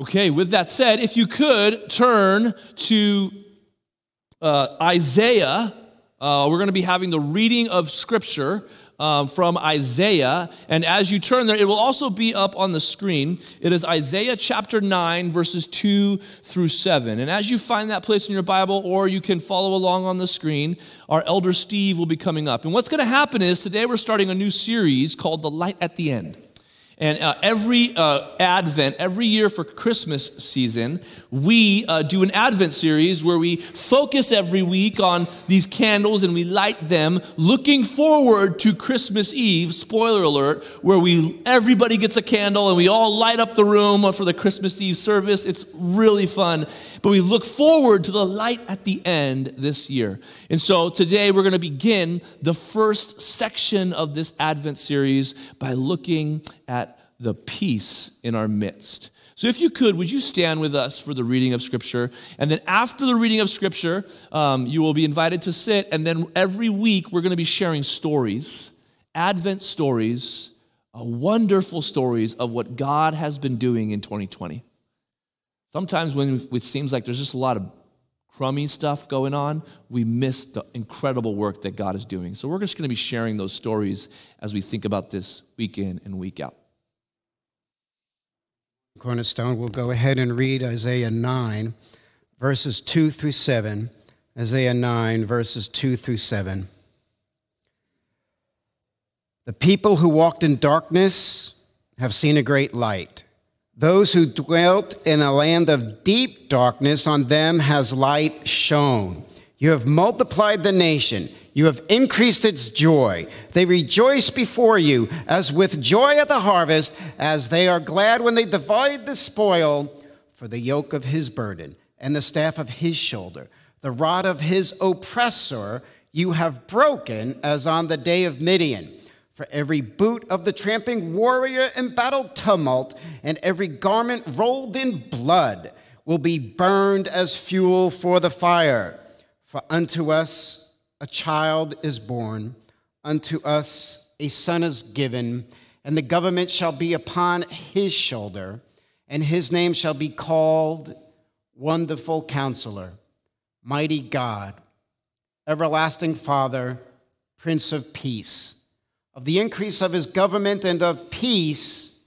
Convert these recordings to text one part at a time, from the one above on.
Okay, with that said, if you could turn to uh, Isaiah, uh, we're going to be having the reading of Scripture um, from Isaiah. And as you turn there, it will also be up on the screen. It is Isaiah chapter 9, verses 2 through 7. And as you find that place in your Bible, or you can follow along on the screen, our elder Steve will be coming up. And what's going to happen is today we're starting a new series called The Light at the End. And uh, every uh, Advent, every year for Christmas season, we uh, do an Advent series where we focus every week on these candles and we light them, looking forward to Christmas Eve. Spoiler alert, where we everybody gets a candle and we all light up the room for the Christmas Eve service. It's really fun, but we look forward to the light at the end this year. And so today we're going to begin the first section of this Advent series by looking at the peace in our midst. So, if you could, would you stand with us for the reading of Scripture? And then, after the reading of Scripture, um, you will be invited to sit. And then, every week, we're going to be sharing stories, Advent stories, uh, wonderful stories of what God has been doing in 2020. Sometimes, when it seems like there's just a lot of crummy stuff going on, we miss the incredible work that God is doing. So, we're just going to be sharing those stories as we think about this week in and week out. Cornerstone, we'll go ahead and read Isaiah 9, verses 2 through 7. Isaiah 9, verses 2 through 7. The people who walked in darkness have seen a great light. Those who dwelt in a land of deep darkness, on them has light shone. You have multiplied the nation. You have increased its joy. They rejoice before you as with joy at the harvest, as they are glad when they divide the spoil for the yoke of his burden and the staff of his shoulder. The rod of his oppressor you have broken as on the day of Midian. For every boot of the tramping warrior in battle tumult and every garment rolled in blood will be burned as fuel for the fire. For unto us a child is born, unto us a son is given, and the government shall be upon his shoulder, and his name shall be called Wonderful Counselor, Mighty God, Everlasting Father, Prince of Peace. Of the increase of his government and of peace,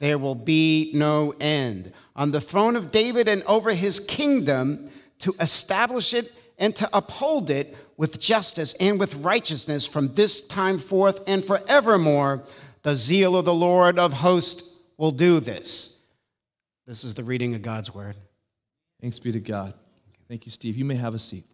there will be no end. On the throne of David and over his kingdom, to establish it and to uphold it with justice and with righteousness from this time forth and forevermore. The zeal of the Lord of hosts will do this. This is the reading of God's word. Thanks be to God. Thank you, Steve. You may have a seat.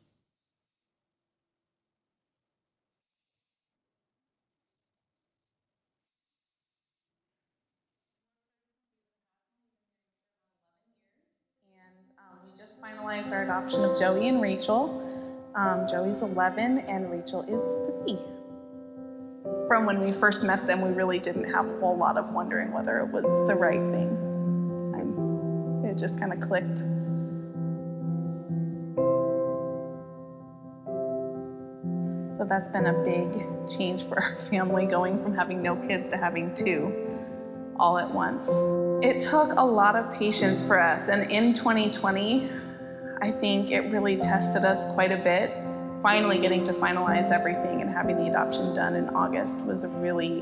And um, we just finalized our adoption of Joey and Rachel. Um, Joey's 11 and Rachel is three. From when we first met them, we really didn't have a whole lot of wondering whether it was the right thing. I'm, it just kind of clicked. So that's been a big change for our family, going from having no kids to having two all at once. It took a lot of patience for us, and in 2020, I think it really tested us quite a bit. Finally, getting to finalize everything and having the adoption done in August was a really,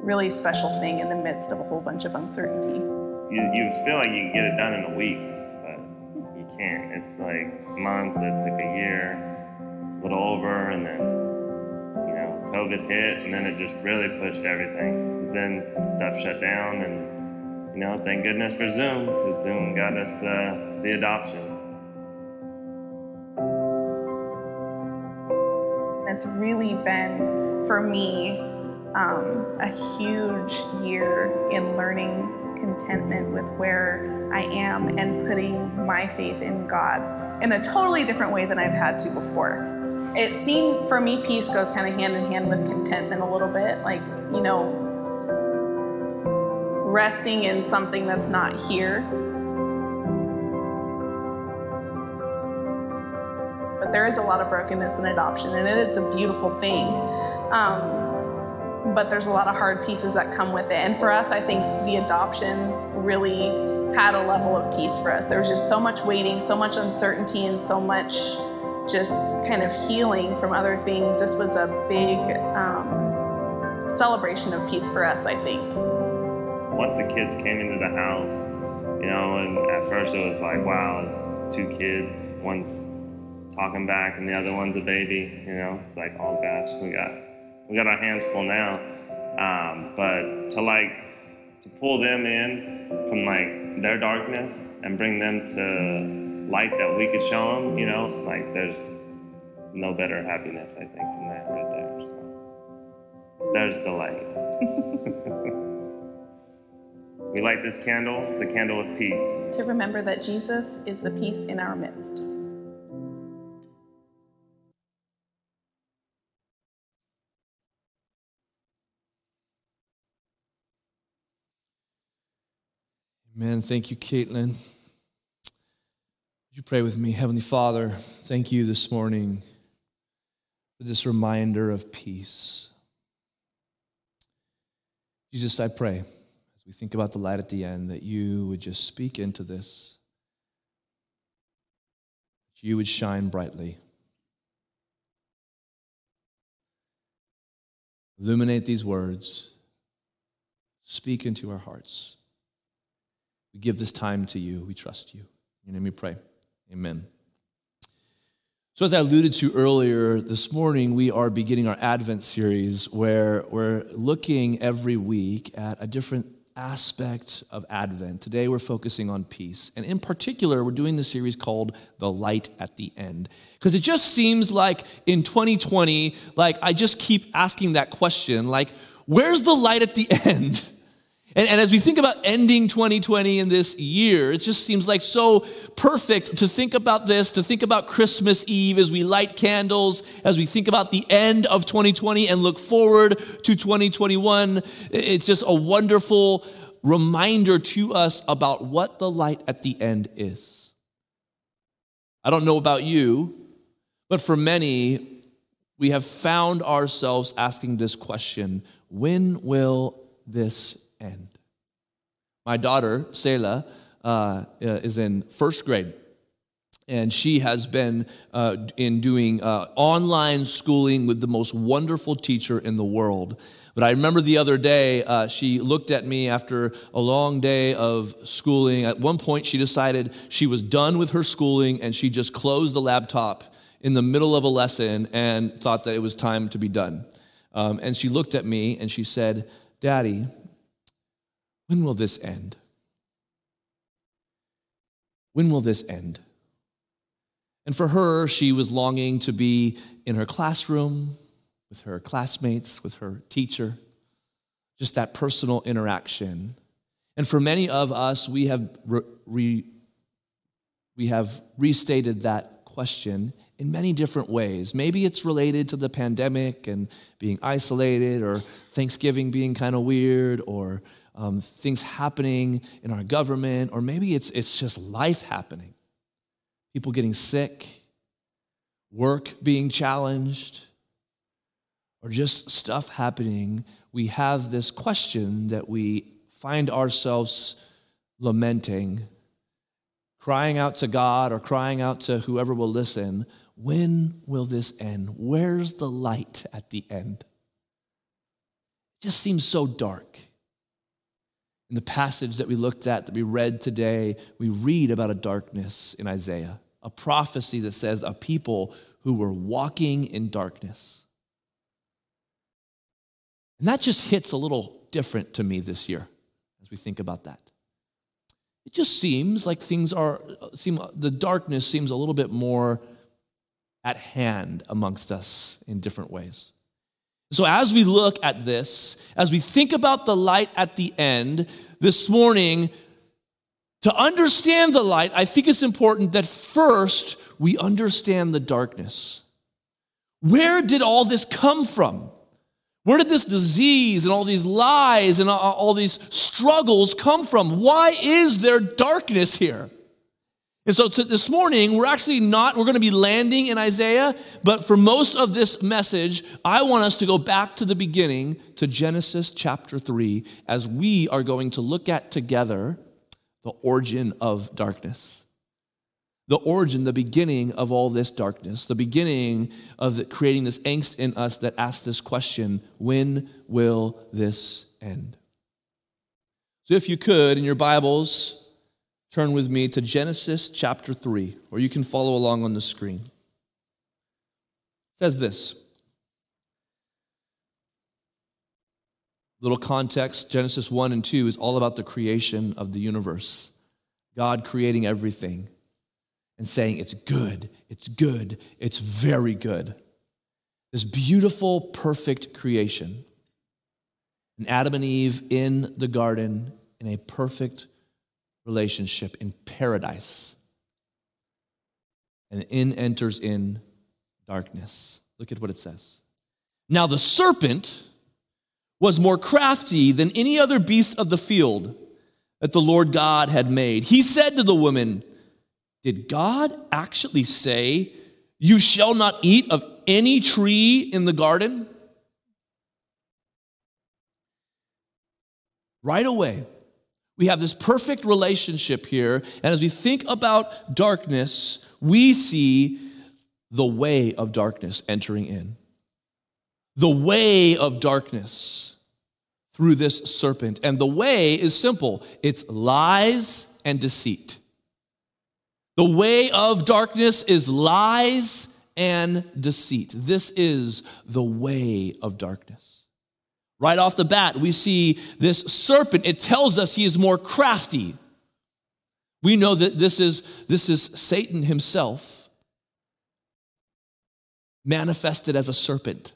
really special thing in the midst of a whole bunch of uncertainty. You, you feel like you can get it done in a week, but you can't. It's like a month it took a year, a little over, and then you know COVID hit, and then it just really pushed everything. Because then stuff shut down, and you know, thank goodness for Zoom, because Zoom got us the the adoption. It's really been, for me, um, a huge year in learning contentment with where I am and putting my faith in God in a totally different way than I've had to before. It seemed, for me, peace goes kind of hand in hand with contentment a little bit. Like, you know, resting in something that's not here there is a lot of brokenness in adoption, and it is a beautiful thing. Um, but there's a lot of hard pieces that come with it. And for us, I think the adoption really had a level of peace for us. There was just so much waiting, so much uncertainty, and so much just kind of healing from other things. This was a big um, celebration of peace for us, I think. Once the kids came into the house, you know, and at first it was like, wow, it's two kids. One's talking back and the other one's a baby. You know, it's like, oh gosh, we got we got our hands full now. Um, but to like to pull them in from like their darkness and bring them to light that we could show them, you know, like there's no better happiness I think than that right there. So there's the light. we light this candle, the candle of peace. To remember that Jesus is the peace in our midst. Amen. Thank you, Caitlin. Would you pray with me? Heavenly Father, thank you this morning for this reminder of peace. Jesus, I pray as we think about the light at the end that you would just speak into this, that you would shine brightly. Illuminate these words, speak into our hearts. We give this time to you. We trust you. In your name we pray. Amen. So, as I alluded to earlier this morning, we are beginning our Advent series where we're looking every week at a different aspect of Advent. Today, we're focusing on peace. And in particular, we're doing the series called The Light at the End. Because it just seems like in 2020, like I just keep asking that question, like, where's the light at the end? And, and, as we think about ending 2020 in this year, it just seems like so perfect to think about this, to think about Christmas Eve as we light candles, as we think about the end of 2020 and look forward to 2021. It's just a wonderful reminder to us about what the light at the end is. I don't know about you, but for many, we have found ourselves asking this question when will this end. My daughter, Selah, uh, is in first grade. And she has been uh, in doing uh, online schooling with the most wonderful teacher in the world. But I remember the other day, uh, she looked at me after a long day of schooling. At one point, she decided she was done with her schooling and she just closed the laptop in the middle of a lesson and thought that it was time to be done. Um, and she looked at me and she said, Daddy, when will this end? When will this end? And for her, she was longing to be in her classroom with her classmates, with her teacher, just that personal interaction. And for many of us, we have, re, we have restated that question in many different ways. Maybe it's related to the pandemic and being isolated, or Thanksgiving being kind of weird, or um, things happening in our government, or maybe it's, it's just life happening. People getting sick, work being challenged, or just stuff happening. We have this question that we find ourselves lamenting, crying out to God or crying out to whoever will listen when will this end? Where's the light at the end? It just seems so dark. In the passage that we looked at, that we read today, we read about a darkness in Isaiah, a prophecy that says a people who were walking in darkness. And that just hits a little different to me this year as we think about that. It just seems like things are, seem, the darkness seems a little bit more at hand amongst us in different ways. So, as we look at this, as we think about the light at the end, this morning, to understand the light, I think it's important that first we understand the darkness. Where did all this come from? Where did this disease and all these lies and all these struggles come from? Why is there darkness here? And so this morning, we're actually not, we're going to be landing in Isaiah, but for most of this message, I want us to go back to the beginning to Genesis chapter 3 as we are going to look at together the origin of darkness. The origin, the beginning of all this darkness, the beginning of the, creating this angst in us that asks this question when will this end? So, if you could, in your Bibles, turn with me to Genesis chapter 3, or you can follow along on the screen. It says this. Little context Genesis 1 and 2 is all about the creation of the universe. God creating everything and saying, It's good, it's good, it's very good. This beautiful, perfect creation. And Adam and Eve in the garden in a perfect relationship in paradise. And in enters in darkness. Look at what it says. Now the serpent was more crafty than any other beast of the field that the Lord God had made. He said to the woman, Did God actually say, You shall not eat of any tree in the garden? Right away, we have this perfect relationship here. And as we think about darkness, we see the way of darkness entering in. The way of darkness through this serpent. And the way is simple it's lies and deceit. The way of darkness is lies and deceit. This is the way of darkness. Right off the bat, we see this serpent. It tells us he is more crafty. We know that this is, this is Satan himself manifested as a serpent.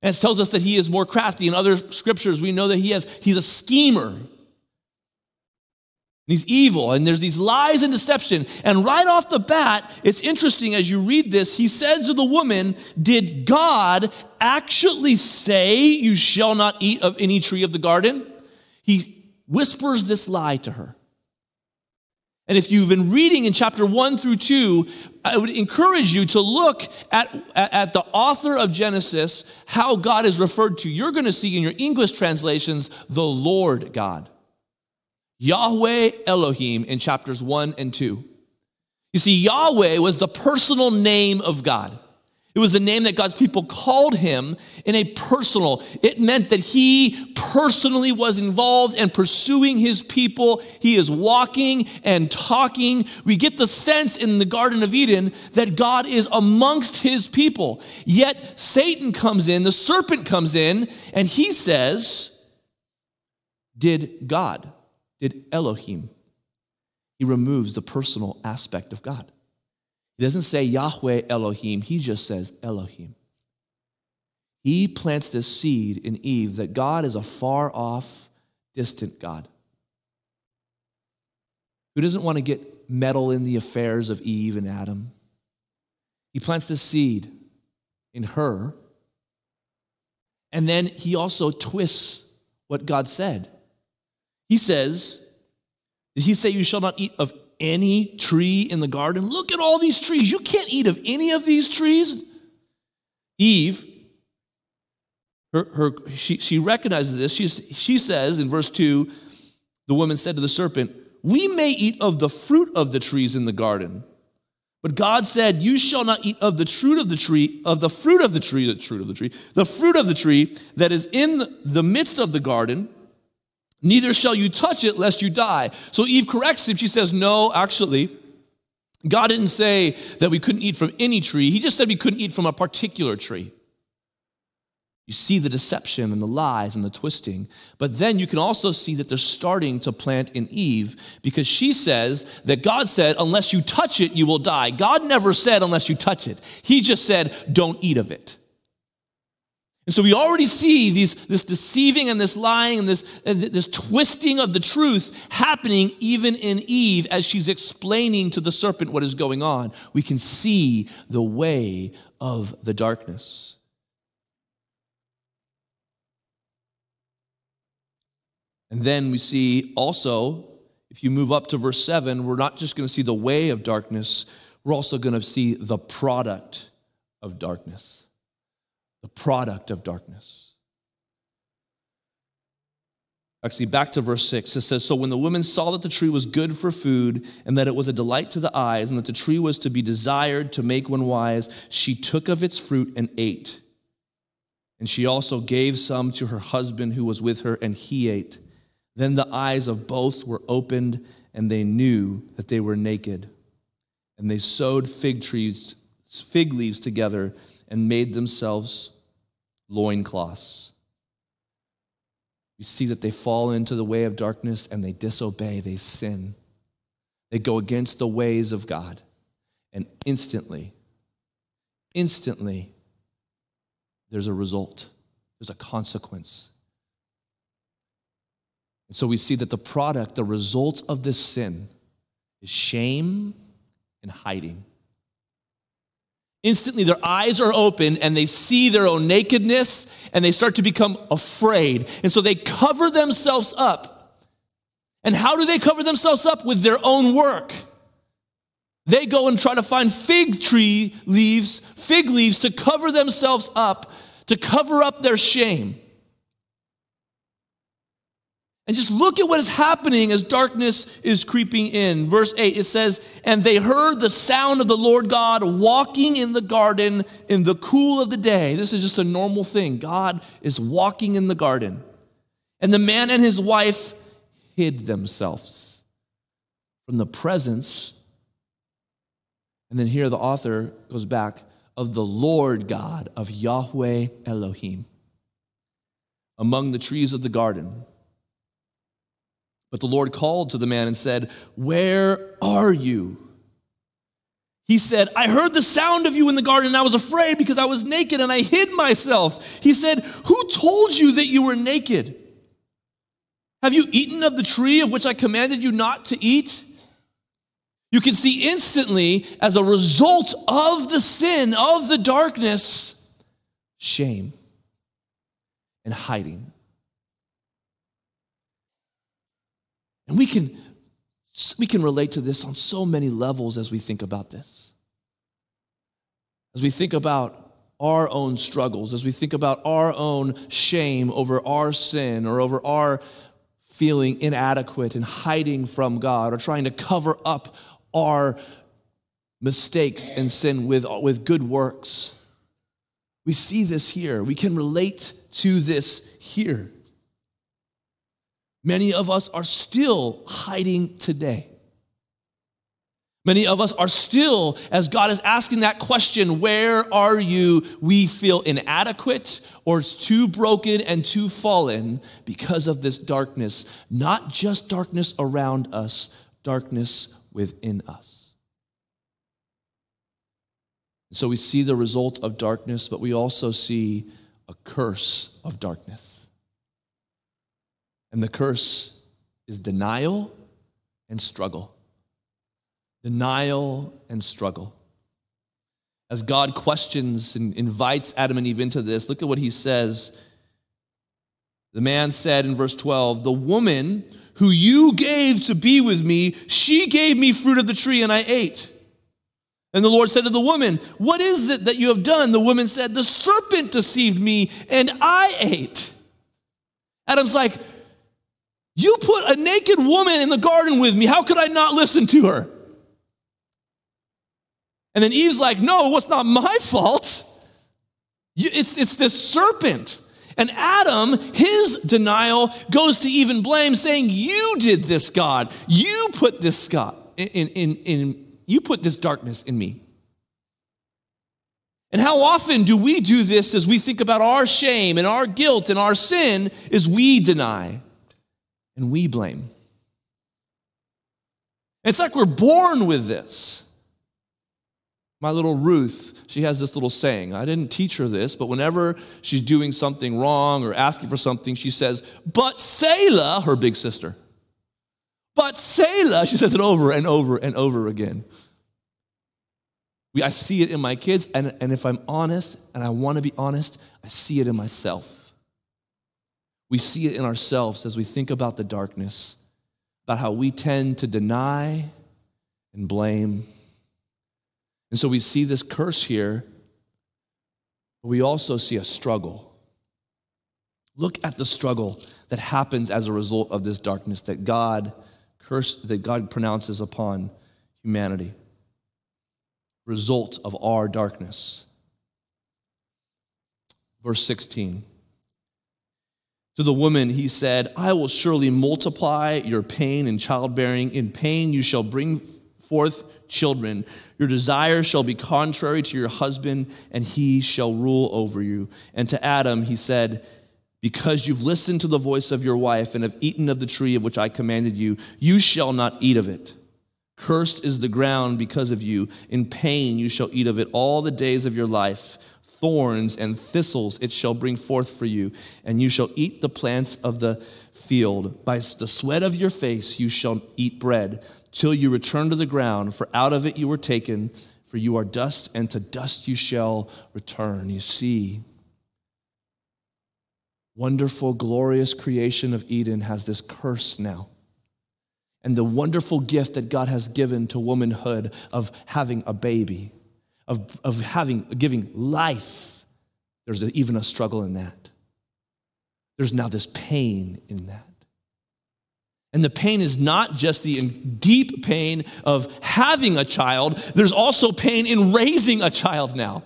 And it tells us that he is more crafty. In other scriptures, we know that he has, he's a schemer. He's evil, and there's these lies and deception. And right off the bat, it's interesting as you read this, he says to the woman, Did God actually say, You shall not eat of any tree of the garden? He whispers this lie to her. And if you've been reading in chapter one through two, I would encourage you to look at, at the author of Genesis, how God is referred to. You're going to see in your English translations, the Lord God. Yahweh Elohim in chapters one and two. You see, Yahweh was the personal name of God. It was the name that God's people called him in a personal. It meant that he personally was involved in pursuing his people. He is walking and talking. We get the sense in the Garden of Eden that God is amongst his people. Yet Satan comes in, the serpent comes in, and he says, Did God, did Elohim? He removes the personal aspect of God. He doesn't say Yahweh Elohim, he just says Elohim. He plants this seed in Eve that God is a far off, distant God who doesn't want to get meddle in the affairs of Eve and Adam. He plants this seed in her, and then he also twists what God said. He says, Did he say, You shall not eat of any tree in the garden? Look at all these trees. You can't eat of any of these trees. Eve, her, her, she, she recognizes this. She, she says in verse 2 the woman said to the serpent, We may eat of the fruit of the trees in the garden. But God said, You shall not eat of the fruit of the tree, of the fruit of the tree, the fruit of the tree, the fruit of the tree that is in the midst of the garden Neither shall you touch it lest you die. So Eve corrects him. She says, No, actually, God didn't say that we couldn't eat from any tree. He just said we couldn't eat from a particular tree. You see the deception and the lies and the twisting. But then you can also see that they're starting to plant in Eve because she says that God said, unless you touch it, you will die. God never said, unless you touch it. He just said, don't eat of it. And so we already see these, this deceiving and this lying and this, and this twisting of the truth happening even in Eve as she's explaining to the serpent what is going on. We can see the way of the darkness. And then we see also, if you move up to verse 7, we're not just going to see the way of darkness, we're also going to see the product of darkness the product of darkness. Actually, back to verse 6. It says, So when the woman saw that the tree was good for food, and that it was a delight to the eyes, and that the tree was to be desired to make one wise, she took of its fruit and ate. And she also gave some to her husband who was with her, and he ate. Then the eyes of both were opened, and they knew that they were naked. And they sewed fig trees, fig leaves together, and made themselves loincloths. You see that they fall into the way of darkness and they disobey, they sin. They go against the ways of God. And instantly, instantly, there's a result, there's a consequence. And so we see that the product, the result of this sin, is shame and hiding. Instantly, their eyes are open and they see their own nakedness and they start to become afraid. And so they cover themselves up. And how do they cover themselves up? With their own work. They go and try to find fig tree leaves, fig leaves to cover themselves up, to cover up their shame. And just look at what is happening as darkness is creeping in. Verse 8, it says, And they heard the sound of the Lord God walking in the garden in the cool of the day. This is just a normal thing. God is walking in the garden. And the man and his wife hid themselves from the presence. And then here the author goes back of the Lord God, of Yahweh Elohim, among the trees of the garden. But the Lord called to the man and said, Where are you? He said, I heard the sound of you in the garden and I was afraid because I was naked and I hid myself. He said, Who told you that you were naked? Have you eaten of the tree of which I commanded you not to eat? You can see instantly, as a result of the sin, of the darkness, shame and hiding. And we can, we can relate to this on so many levels as we think about this. As we think about our own struggles, as we think about our own shame over our sin or over our feeling inadequate and hiding from God or trying to cover up our mistakes and sin with, with good works. We see this here. We can relate to this here. Many of us are still hiding today. Many of us are still, as God is asking that question, where are you? We feel inadequate or it's too broken and too fallen because of this darkness. Not just darkness around us, darkness within us. So we see the result of darkness, but we also see a curse of darkness. And the curse is denial and struggle. Denial and struggle. As God questions and invites Adam and Eve into this, look at what he says. The man said in verse 12, The woman who you gave to be with me, she gave me fruit of the tree and I ate. And the Lord said to the woman, What is it that you have done? The woman said, The serpent deceived me and I ate. Adam's like, you put a naked woman in the garden with me. How could I not listen to her? And then Eve's like, No, what's not my fault? It's, it's this serpent. And Adam, his denial goes to even blame, saying, You did this, God. You put this, God, in, in, in, you put this darkness in me. And how often do we do this as we think about our shame and our guilt and our sin is we deny and we blame. It's like we're born with this. My little Ruth, she has this little saying. I didn't teach her this, but whenever she's doing something wrong or asking for something, she says, But Selah, her big sister. But Selah, she says it over and over and over again. We, I see it in my kids, and, and if I'm honest, and I want to be honest, I see it in myself. We see it in ourselves as we think about the darkness, about how we tend to deny and blame. And so we see this curse here, but we also see a struggle. Look at the struggle that happens as a result of this darkness that God curse that God pronounces upon humanity. Result of our darkness. Verse 16. To the woman, he said, I will surely multiply your pain in childbearing. In pain you shall bring forth children. Your desire shall be contrary to your husband, and he shall rule over you. And to Adam, he said, Because you've listened to the voice of your wife and have eaten of the tree of which I commanded you, you shall not eat of it. Cursed is the ground because of you. In pain you shall eat of it all the days of your life thorns and thistles it shall bring forth for you, and you shall eat the plants of the field. By the sweat of your face you shall eat bread, till you return to the ground, for out of it you were taken, for you are dust, and to dust you shall return. You see, wonderful, glorious creation of Eden has this curse now. And the wonderful gift that God has given to womanhood of having a baby of, of having, giving life, there's even a struggle in that. There's now this pain in that. And the pain is not just the deep pain of having a child, there's also pain in raising a child now.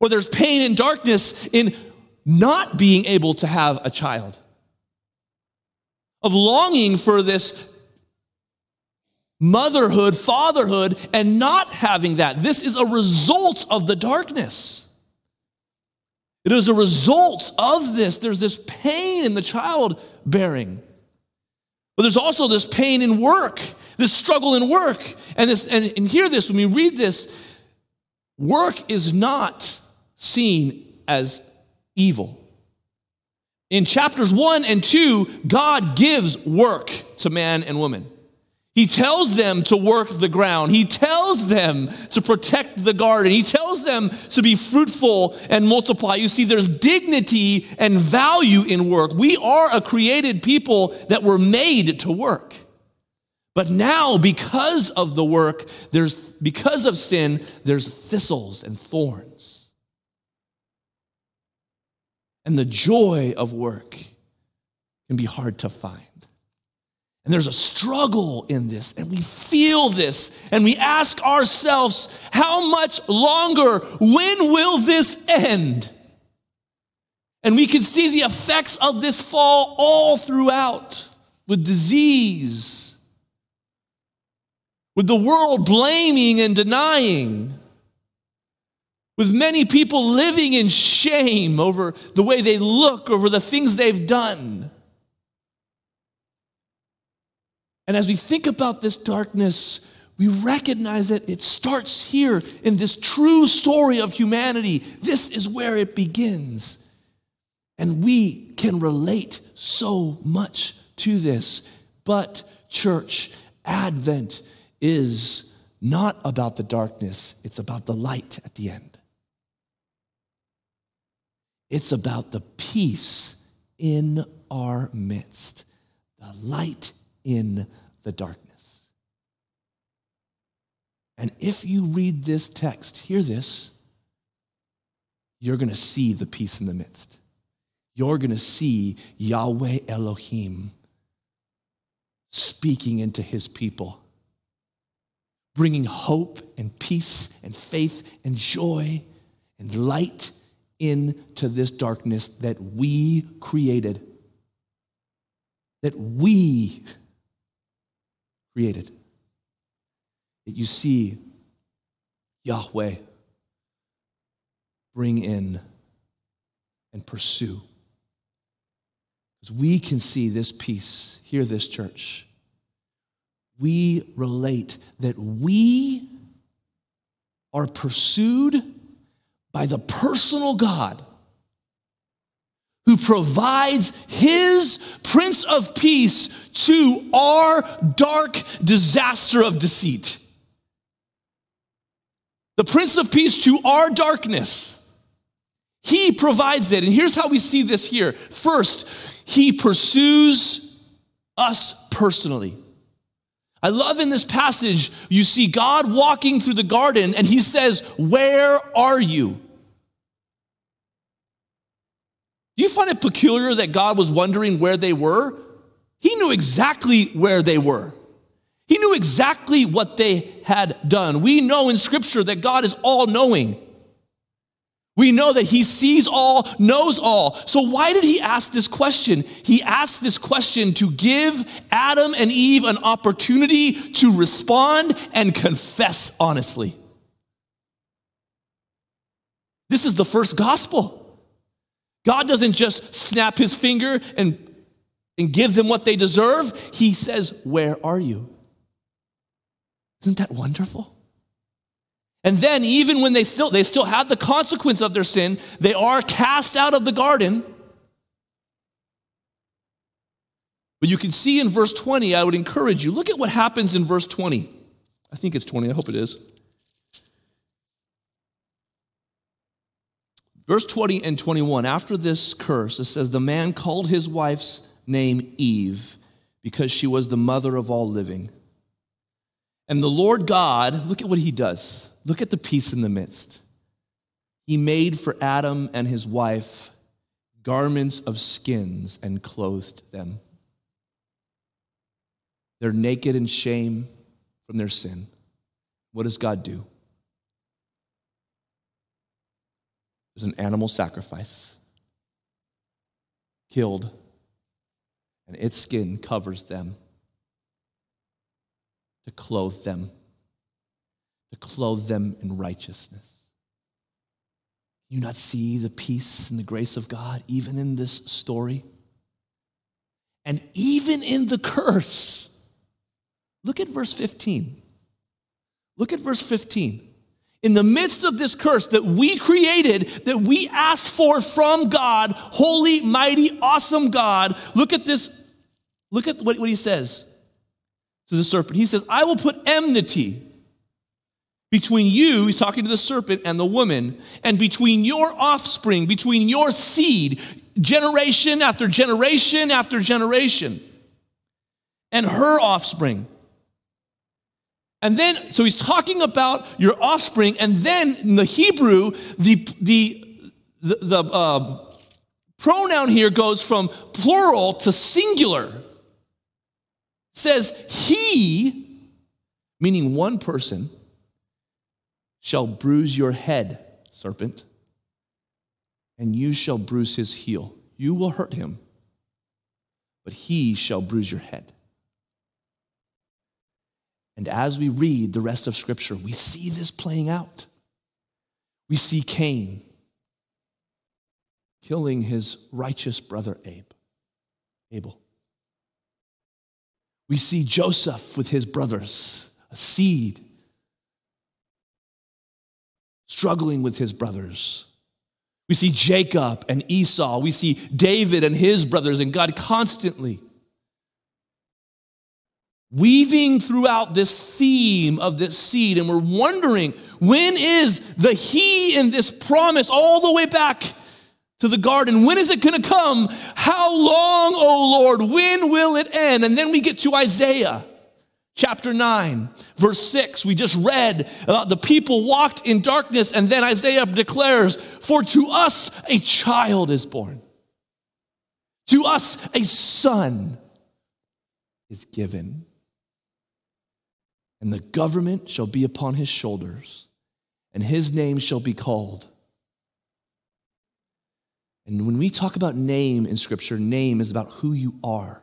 Or there's pain and darkness in not being able to have a child, of longing for this motherhood, fatherhood, and not having that. This is a result of the darkness. It is a result of this. There's this pain in the child bearing. But there's also this pain in work, this struggle in work. And, this, and, and hear this when we read this work is not seen as evil. In chapters one and two, God gives work to man and woman. He tells them to work the ground. He tells them to protect the garden. He tells them to be fruitful and multiply. You see, there's dignity and value in work. We are a created people that were made to work. But now, because of the work, there's because of sin, there's thistles and thorns. And the joy of work can be hard to find. And there's a struggle in this, and we feel this, and we ask ourselves, how much longer? When will this end? And we can see the effects of this fall all throughout with disease, with the world blaming and denying, with many people living in shame over the way they look, over the things they've done. And as we think about this darkness, we recognize that it starts here in this true story of humanity. This is where it begins. And we can relate so much to this. But, church, Advent is not about the darkness, it's about the light at the end. It's about the peace in our midst, the light in the darkness. And if you read this text, hear this, you're going to see the peace in the midst. You're going to see Yahweh Elohim speaking into his people, bringing hope and peace and faith and joy and light into this darkness that we created, that we created. That you see Yahweh bring in and pursue. Because we can see this peace, hear this, church. We relate that we are pursued by the personal God who provides his Prince of Peace to our dark disaster of deceit. The Prince of Peace to our darkness. He provides it. And here's how we see this here. First, he pursues us personally. I love in this passage, you see God walking through the garden and he says, Where are you? Do you find it peculiar that God was wondering where they were? He knew exactly where they were. He knew exactly what they had done. We know in Scripture that God is all knowing. We know that He sees all, knows all. So, why did He ask this question? He asked this question to give Adam and Eve an opportunity to respond and confess honestly. This is the first gospel. God doesn't just snap His finger and and give them what they deserve, he says, Where are you? Isn't that wonderful? And then even when they still they still have the consequence of their sin, they are cast out of the garden. But you can see in verse 20, I would encourage you, look at what happens in verse 20. I think it's 20, I hope it is. Verse 20 and 21, after this curse, it says, The man called his wife's name Eve because she was the mother of all living. And the Lord God, look at what he does. Look at the peace in the midst. He made for Adam and his wife garments of skins and clothed them. They're naked in shame from their sin. What does God do? There's an animal sacrifice killed and its skin covers them to clothe them, to clothe them in righteousness. You not see the peace and the grace of God even in this story? And even in the curse. Look at verse 15. Look at verse 15. In the midst of this curse that we created, that we asked for from God, holy, mighty, awesome God, look at this Look at what, what he says to the serpent. He says, I will put enmity between you, he's talking to the serpent and the woman, and between your offspring, between your seed, generation after generation after generation, and her offspring. And then, so he's talking about your offspring, and then in the Hebrew, the, the, the, the uh, pronoun here goes from plural to singular says, He, meaning one person, shall bruise your head, serpent, and you shall bruise his heel. You will hurt him, but he shall bruise your head. And as we read the rest of Scripture, we see this playing out. We see Cain killing his righteous brother Abe, Abel. We see Joseph with his brothers, a seed, struggling with his brothers. We see Jacob and Esau. We see David and his brothers, and God constantly weaving throughout this theme of this seed. And we're wondering when is the He in this promise all the way back to the garden. When is it going to come? How long, O Lord? When will it end? And then we get to Isaiah chapter 9, verse 6. We just read about the people walked in darkness, and then Isaiah declares, For to us a child is born, to us a son is given, and the government shall be upon his shoulders, and his name shall be called and when we talk about name in Scripture, name is about who you are.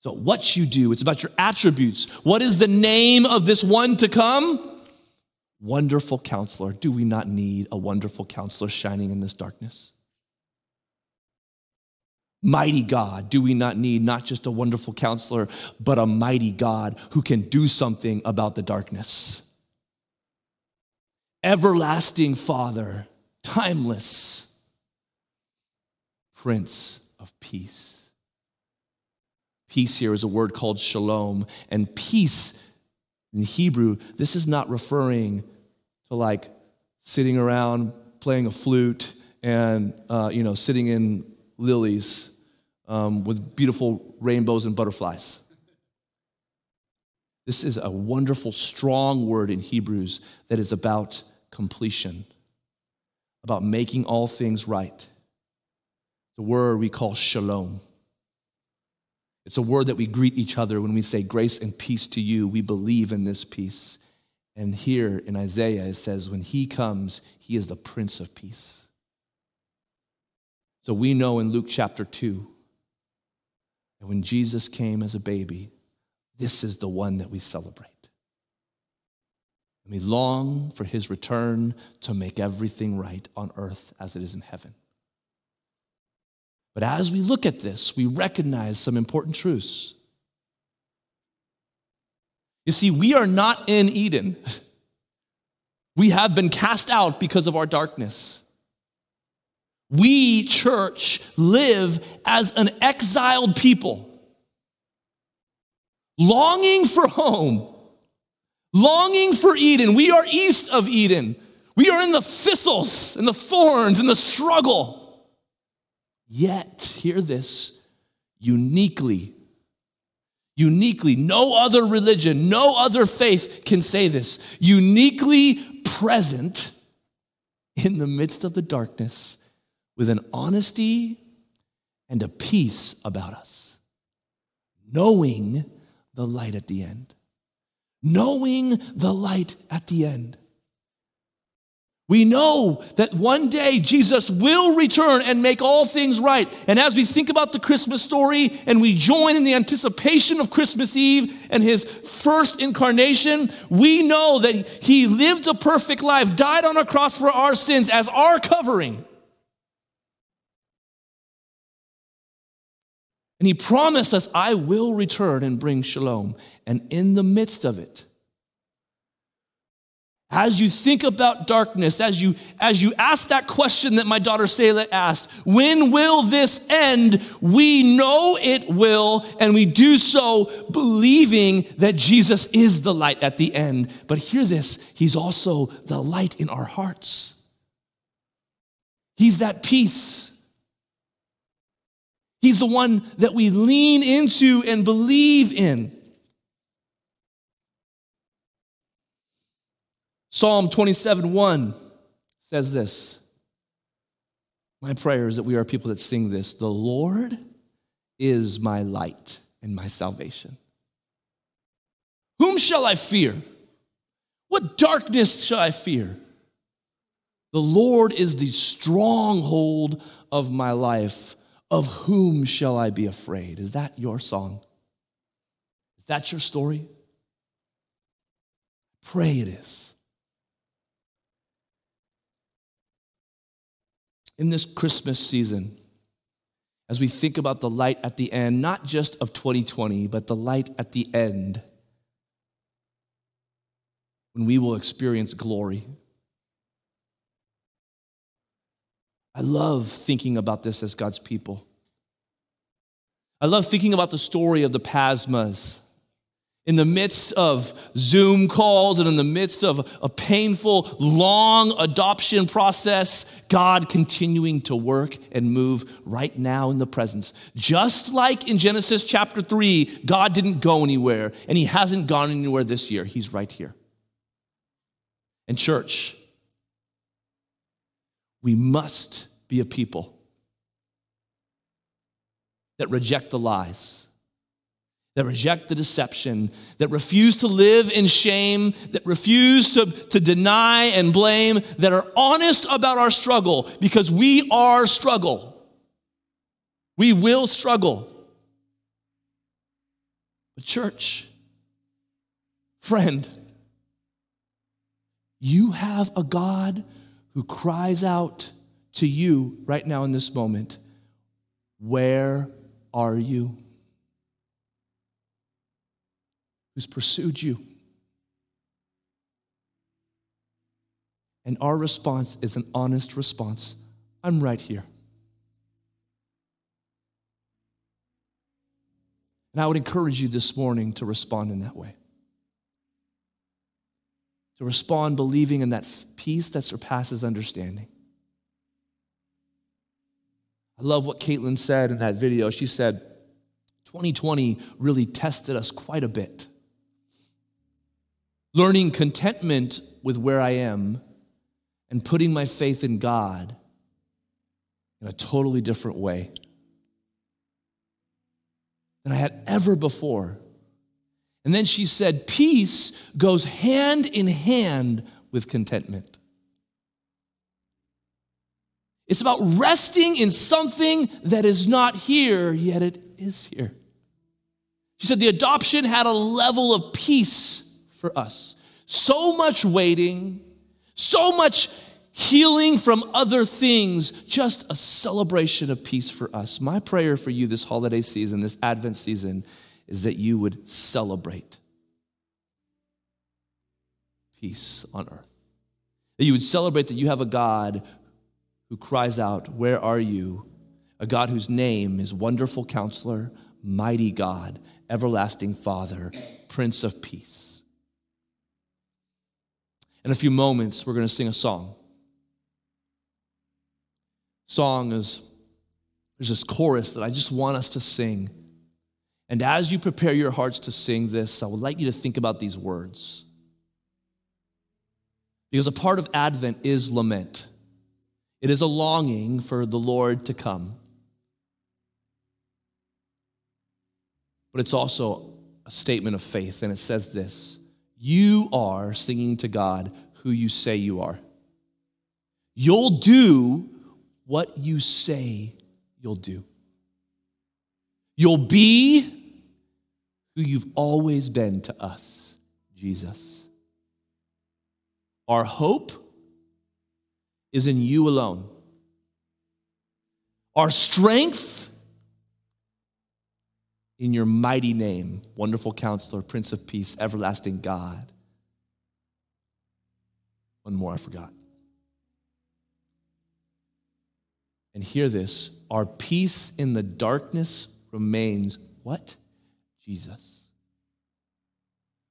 So, what you do, it's about your attributes. What is the name of this one to come? Wonderful counselor. Do we not need a wonderful counselor shining in this darkness? Mighty God. Do we not need not just a wonderful counselor, but a mighty God who can do something about the darkness? Everlasting Father timeless Prince of Peace. Peace here is a word called shalom, and peace in Hebrew, this is not referring to like sitting around playing a flute and uh, you know sitting in lilies um, with beautiful rainbows and butterflies. This is a wonderful, strong word in Hebrews that is about completion about making all things right. A word we call shalom. It's a word that we greet each other when we say grace and peace to you. We believe in this peace. And here in Isaiah, it says, when he comes, he is the Prince of Peace. So we know in Luke chapter 2 that when Jesus came as a baby, this is the one that we celebrate. And we long for his return to make everything right on earth as it is in heaven. But as we look at this, we recognize some important truths. You see, we are not in Eden. We have been cast out because of our darkness. We, church, live as an exiled people, longing for home, longing for Eden. We are east of Eden. We are in the thistles and the thorns and the struggle. Yet, hear this uniquely uniquely, no other religion, no other faith can say this, uniquely present in the midst of the darkness with an honesty and a peace about us, knowing the light at the end. Knowing the light at the end. We know that one day Jesus will return and make all things right. And as we think about the Christmas story and we join in the anticipation of Christmas Eve and his first incarnation, we know that he lived a perfect life, died on a cross for our sins as our covering. And he promised us, I will return and bring shalom. And in the midst of it, as you think about darkness, as you, as you ask that question that my daughter Selah asked, when will this end? We know it will, and we do so believing that Jesus is the light at the end. But hear this, He's also the light in our hearts. He's that peace. He's the one that we lean into and believe in. Psalm 27 1 says this. My prayer is that we are people that sing this The Lord is my light and my salvation. Whom shall I fear? What darkness shall I fear? The Lord is the stronghold of my life. Of whom shall I be afraid? Is that your song? Is that your story? Pray it is. in this Christmas season, as we think about the light at the end, not just of 2020, but the light at the end, when we will experience glory. I love thinking about this as God's people. I love thinking about the story of the Pasmas in the midst of Zoom calls and in the midst of a painful, long adoption process, God continuing to work and move right now in the presence. Just like in Genesis chapter 3, God didn't go anywhere and He hasn't gone anywhere this year. He's right here. And, church, we must be a people that reject the lies that reject the deception, that refuse to live in shame, that refuse to, to deny and blame, that are honest about our struggle because we are struggle. We will struggle. But, church, friend, you have a God who cries out to you right now in this moment Where are you? who's pursued you. And our response is an honest response I'm right here. And I would encourage you this morning to respond in that way. To respond believing in that peace that surpasses understanding. I love what Caitlin said in that video. She said, 2020 really tested us quite a bit learning contentment with where I am and putting my faith in God in a totally different way than I had ever before. And then she said, Peace goes hand in hand with contentment. It's about resting in something that is not here, yet it is here. She said the adoption had a level of peace for us. So much waiting, so much healing from other things, just a celebration of peace for us. My prayer for you this holiday season, this Advent season, is that you would celebrate peace on earth. That you would celebrate that you have a God who cries out, Where are you? A God whose name is Wonderful Counselor, Mighty God, Everlasting Father, Prince of Peace. In a few moments, we're going to sing a song. Song is there's this chorus that I just want us to sing. And as you prepare your hearts to sing this, I would like you to think about these words. Because a part of Advent is lament. It is a longing for the Lord to come. But it's also a statement of faith, and it says this You are singing to God who you say you are. You'll do what you say you'll do. You'll be who you've always been to us, Jesus. Our hope is in you alone. Our strength in your mighty name, wonderful counselor, Prince of Peace, everlasting God. One more I forgot. And hear this our peace in the darkness remains what? Jesus.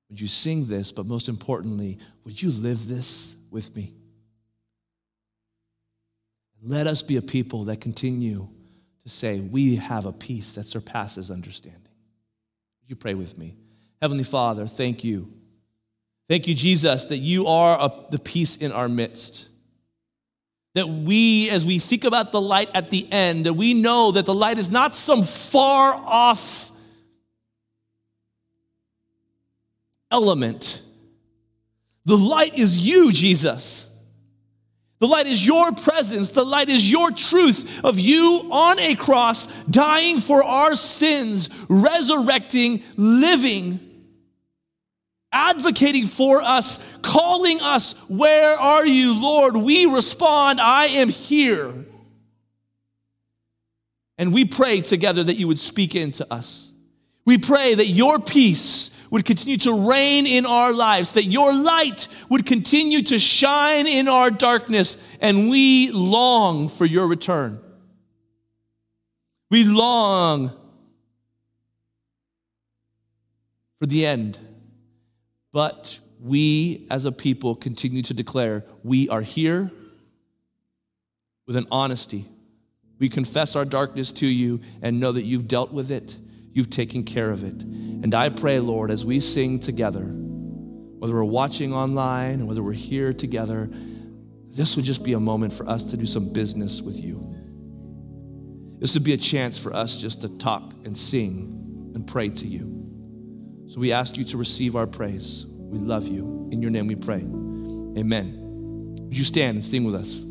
Would you sing this, but most importantly, would you live this with me? Let us be a people that continue to say, We have a peace that surpasses understanding. Would you pray with me? Heavenly Father, thank you. Thank you, Jesus, that you are a, the peace in our midst. That we, as we think about the light at the end, that we know that the light is not some far off element. The light is you, Jesus. The light is your presence. The light is your truth of you on a cross, dying for our sins, resurrecting, living, advocating for us, calling us, Where are you, Lord? We respond, I am here. And we pray together that you would speak into us. We pray that your peace would continue to reign in our lives, that your light would continue to shine in our darkness, and we long for your return. We long for the end. But we as a people continue to declare we are here with an honesty. We confess our darkness to you and know that you've dealt with it You've taken care of it. And I pray, Lord, as we sing together, whether we're watching online or whether we're here together, this would just be a moment for us to do some business with you. This would be a chance for us just to talk and sing and pray to you. So we ask you to receive our praise. We love you. In your name we pray. Amen. Would you stand and sing with us?